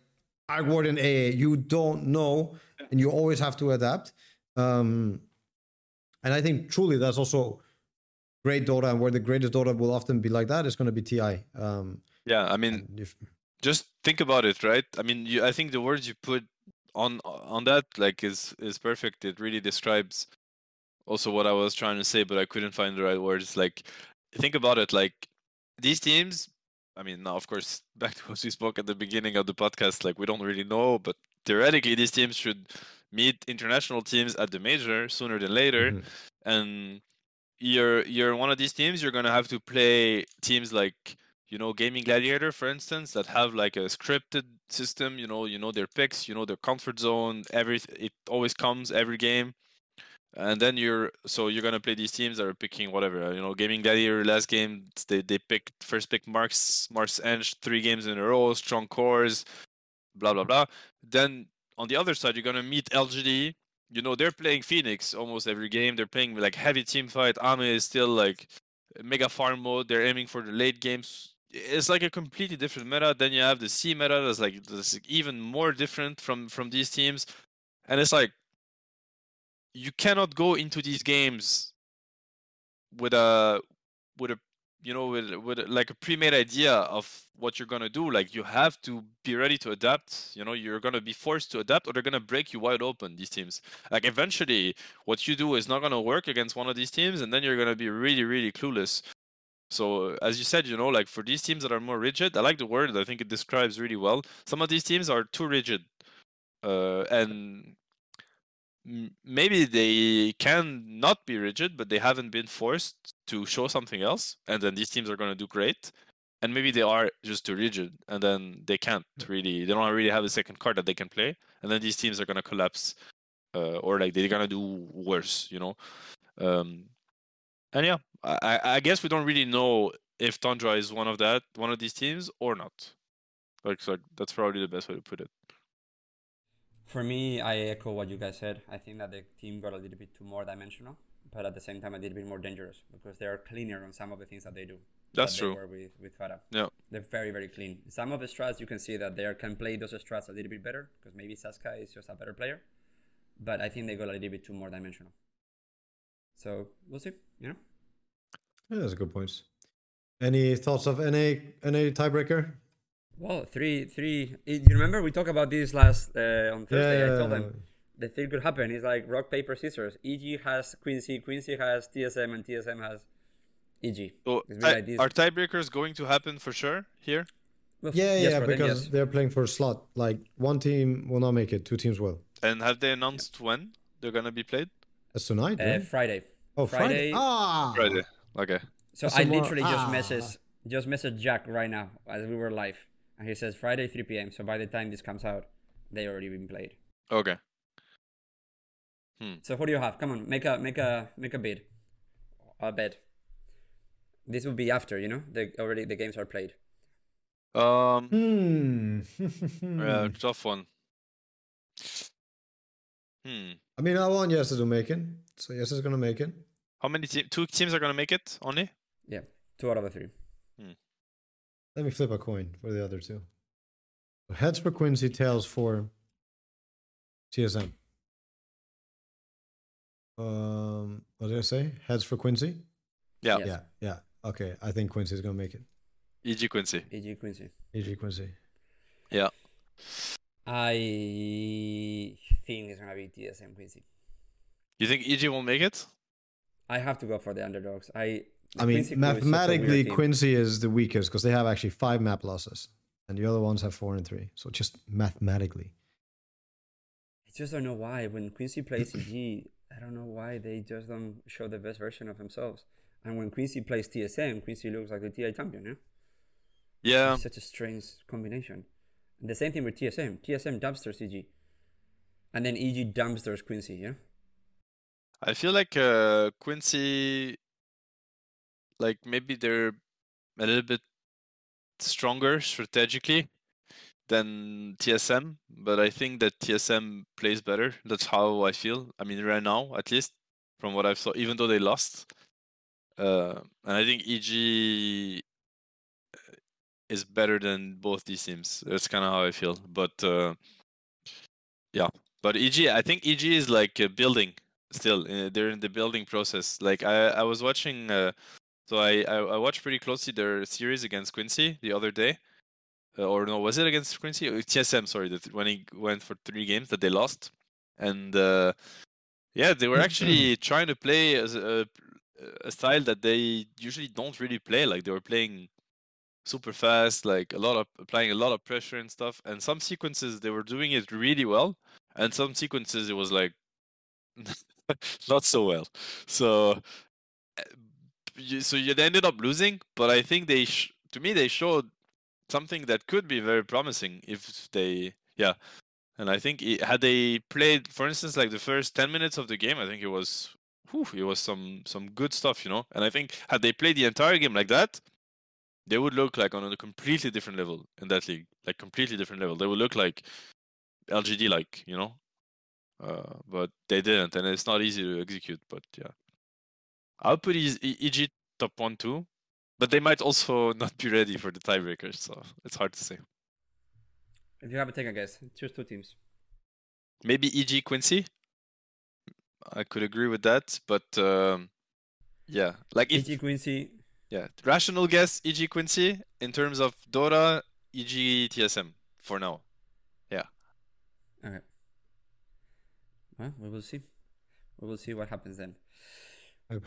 Arc Warden AA. You don't know, and you always have to adapt. Um, and I think truly that's also great Dota, and where the greatest Dota will often be like that is going to be TI. Um, Yeah, I mean, if, just think about it, right? I mean, you, I think the words you put on on that like is is perfect. It really describes also what I was trying to say, but I couldn't find the right words. Like, think about it. Like these teams. I mean, now of course, back to what we spoke at the beginning of the podcast. Like we don't really know, but theoretically, these teams should meet international teams at the major sooner than later, Mhm. and you're you're one of these teams. You're gonna have to play teams like you know gaming gladiator for instance that have like a scripted system you know you know their picks you know their comfort zone every it always comes every game. And then you're so you're gonna play these teams that are picking whatever you know gaming gladiator last game they they picked first pick marks marks Eng three games in a row strong cores blah blah blah. Then on the other side you're gonna meet lgd you know they're playing phoenix almost every game they're playing like heavy team fight ame is still like mega farm mode they're aiming for the late games it's like a completely different meta then you have the c meta that's like that's even more different from from these teams. And it's like you cannot go into these games with a with a you know with with like a pre-made idea of what you're gonna do. Like you have to be ready to adapt. You know you're gonna be forced to adapt or they're gonna break you wide open these teams. Like eventually what you do is not gonna work against one of these teams and then you're gonna be really really clueless so as you said you know like for these teams that are more rigid i like the word i think it describes really well some of these teams are too rigid uh, and maybe they can not be rigid, but they haven't been forced to show something else, and then these teams are going to do great. And maybe they are just too rigid, and then they can't really. They don't really have a second card that they can play, and then these teams are going to collapse, uh, or like they're going to do worse, you know. Um, and yeah, I, I guess we don't really know if Tundra is one of that, one of these teams, or not. Like, so that's probably the best way to put it. For me, I echo what you guys said. I think that the team got a little bit too more dimensional, but at the same time a little bit more dangerous because they are cleaner on some of the things that they do. That's that true. with with Fata. Yeah. They're very very clean. Some of the strats you can see that they are- can play those strats a little bit better because maybe Saksa is just a better player, but I think they got a little bit too more dimensional. So we'll see. You know. Yeah, that's a good point. Any thoughts of any NA tiebreaker? Well, three, three. i- You remember we talked about this last uh, on Thursday? I told them the thing could happen. It's like rock paper scissors. EG has Quincy, Quincy has TSM, and TSM has EG. So It's like are tiebreakers going to happen for sure here? Well, Yeah, yes, yeah, for them, because yes. they're playing for a slot. Like one team will not make it, two teams will. And have they announced when they're gonna be played? That's tonight. uh, right? Friday. oh, Friday. Friday. Ah, Friday. Okay. So That's I tomorrow. literally just Ah. messaged just messaged Jack right now as we were live, and he says Friday 3 p.m. So by the time this comes out, They already been played. Okay. Hmm. So who do you have? Come on, make a make a make a bid. A bet. This will be after, you know, the already the games are played. Um, Hmm. yeah, tough one. Hmm. I mean, I want Yesa to make it, so Yesa's gonna make it. How many te- two teams are gonna make it only? Yeah, two out of the three. Let me flip a coin for the other two. Heads for Quincy, tails for TSM. Um, what did I say? Heads for Quincy. Yeah. Yes. Yeah, yeah. Okay, I think Quincy's gonna make it. EG Quincy. EG Quincy. EG Quincy. Yeah. I think it's gonna be TSM Quincy. You think EG will make it? I have to go for the underdogs. I. I mean, Quincy crew is such a weird mathematically. Quincy is the weakest because they have actually five map losses, and the other ones have four and three. So just mathematically, I just don't know why when Quincy plays EG, I don't know why they just don't show the best version of themselves. And when Quincy plays TSM, Quincy looks like the TI champion. Yeah? Yeah. It's such a strange combination. And the same thing with TSM. TSM dumpsters EG, and then EG dumpsters Quincy. Yeah. I feel like uh, Quincy, like maybe they're a little bit stronger strategically than TSM, but I think that TSM plays better. That's how I feel. I mean, right now, at least from what I've saw, even though they lost, uh, and I think EG is better than both these teams. That's kind of how I feel. But uh, yeah, but EG, I think EG is like uh, building still. Uh, they're in the building process. Like I, I was watching. Uh, so I, I, I watched pretty closely their series against Quincy the other day. Uh, or no, was it against Quincy? Uh, TSM, sorry, that when he went for three games that they lost, and uh, yeah, they were actually trying to play as a, a style that they usually don't really play. Like they were playing super fast, like a lot of applying a lot of pressure and stuff. And some sequences they were doing it really well, and some sequences it was like not so well. So so you ended up losing, but I think they sh- to me they showed something that could be very promising if they yeah. And I think it, had they played, for instance, like the first ten minutes of the game, I think it was, whew, it was some some good stuff, you know. And I think had they played the entire game like that, they would look like on a completely different level in that league, like completely different level. They would look like LGD, like you know. Uh, but they didn't, and it's not easy to execute. But yeah, I'll put EG top one too, but they might also not be ready for the tiebreakers, so it's hard to say. If you have a take a guess, choose two teams. Maybe EG Quincy. I could agree with that, but um, yeah, like if EG Quincy. yeah, rational guess EG Quincy in terms of Dota EG TSM for now. Okay. Well, we will see. We will see what happens then.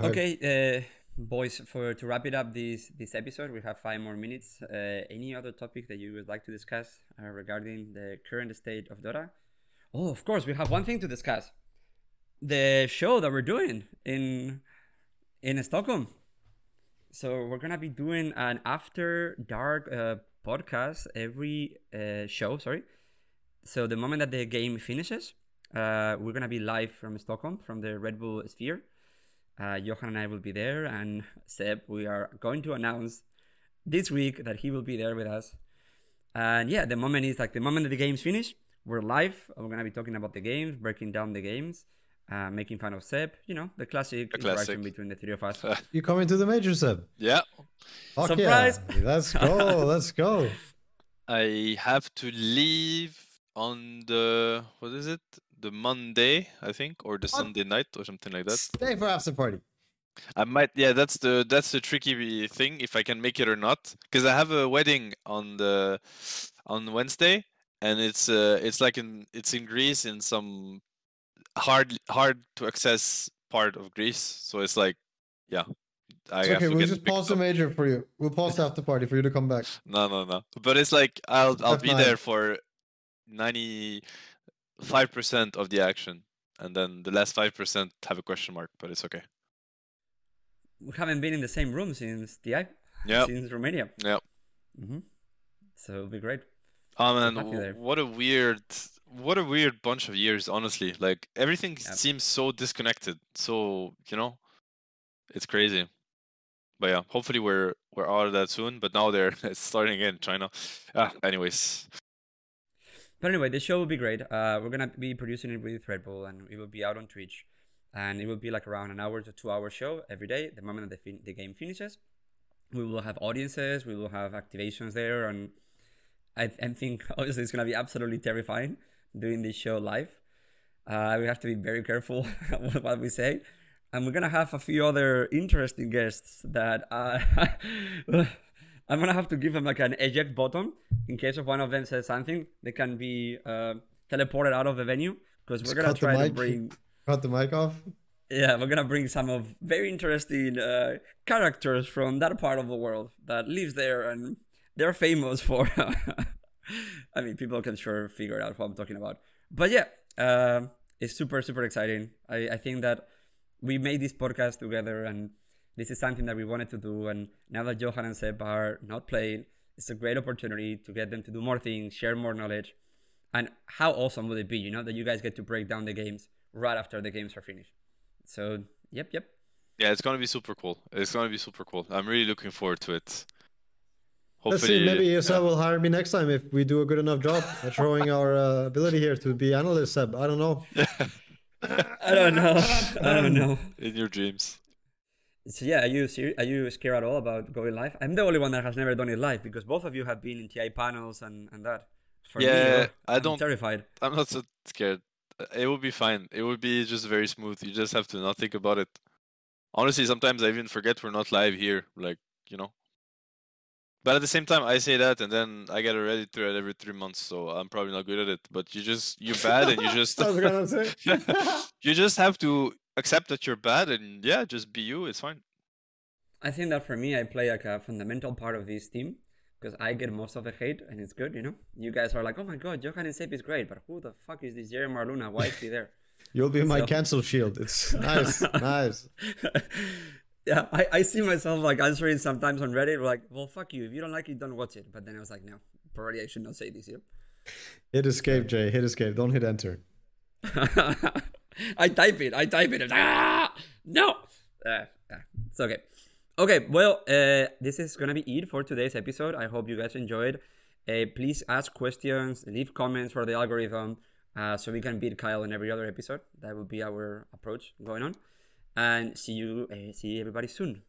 Okay, uh, boys. For to wrap it up this this episode, we have five more minutes. Uh, any other topic that you would like to discuss uh, regarding the current state of Dota? Oh, of course, we have one thing to discuss: the show that we're doing in in Stockholm. So we're gonna be doing an after dark uh, podcast every uh, show. Sorry. So the moment that the game finishes, uh, we're gonna be live from Stockholm from the Red Bull Sphere. Uh, Johan and I will be there, and Seb, we are going to announce this week that he will be there with us. And yeah, the moment is like the moment that the games finish, we're live. We're gonna be talking about the games, breaking down the games, uh, making fun of Seb. You know, the classic The interaction between the three of us. You coming to the major, Seb? Yeah, Fuck Surprise! Yeah. Let's go. Let's go. I have to leave on the what is it? The Monday, I think, or the Sunday night, or something like that. Stay for after party. I might, yeah. That's the that's the tricky thing if I can make it or not, because I have a wedding on the on Wednesday, and it's uh it's like in it's in Greece in some hard hard to access part of Greece, so it's like, yeah. I okay, we'll just pause the major for you. We'll pause the after party for you to come back. No, no, no. But it's like I'll I'll be F9. there for ninety five percent of the action, and then the last five percent have a question mark. But it's okay. we haven't been in the same room since TI, Yeah, since Romania. yeah. hmm So it'll be great. Oh man, what a weird, what a weird bunch of years. Honestly, like everything seems so disconnected. So you know, it's crazy. But yeah, hopefully we're we're out of that soon. But now they're starting again, China. Ah, anyways, But anyway, the show will be great. Uh, we're gonna be producing it with Red Bull, and it will be out on Twitch, and it will be like around an hour to two hour show every day. The moment that the, fin- the game finishes, we will have audiences, we will have activations there, and I, I think obviously it's gonna be absolutely terrifying doing this show live. Uh, we have to be very careful what we say, and we're gonna have a few other interesting guests that uh, I'm gonna have to give them like an eject button in case if one of them says something, they can be uh, teleported out of the venue because we're gonna try to bring Cut the mic off. yeah, we're gonna bring some of very interesting uh, characters from that part of the world that lives there, and they're famous for. I mean, people can sure figure out what I'm talking about. But yeah, um it's super super exciting. I, I think that we made this podcast together, and this is something that we wanted to do. And now that Johan and Seb are not playing, it's a great opportunity to get them to do more things, share more knowledge. And how awesome would it be, you know, that you guys get to break down the games right after the games are finished? So, yep, yep. yeah, it's gonna be super cool. It's gonna be super cool. I'm really looking forward to it. Let's see. Hopefully, Maybe yeah. Seb will hire me next time if we do a good enough job at showing our uh, ability here to be analyst. Seb, I don't know. I don't know. I don't know. in your dreams. So yeah, are you ser- are you scared at all about going live? I'm the only one that has never done it live because both of you have been in TI panels and, and that. For me, Yeah, uh, I I'm don't- terrified. I'm not so scared. Uh, It will be fine. It will be just very smooth. You just have to not think about it. Honestly, sometimes I even forget we're not live here. Like, you know. But at the same time, I say that, and then I get a Reddit thread every three months, so I'm probably not good at it. But you just you're bad, and you just I was gonna say. you just have to accept that you're bad, and yeah, just be you. It's fine. I think that for me, I play like a fundamental part of this team because I get most of the hate and it's good, you know. You guys are like, oh my god, Johan and Seb is great, but who the fuck is this Jeremy Marluna? Why is he there? You'll be my cancel shield. It's nice, nice. yeah, I, I see myself like answering sometimes on Reddit, like, well, fuck you. If you don't like it, don't watch it. But then I was like, no, probably I should not say this here. Hit escape, Jay. Hit escape. Don't hit enter. I type it. I type it. It's, ah, no. Uh, it's okay. Okay, well, uh, this is gonna be it for today's episode. I hope you guys enjoyed. Uh, please ask questions, leave comments for the algorithm, uh, so we can beat Kyle in every other episode. That will be our approach going on. And see you, uh, see everybody soon.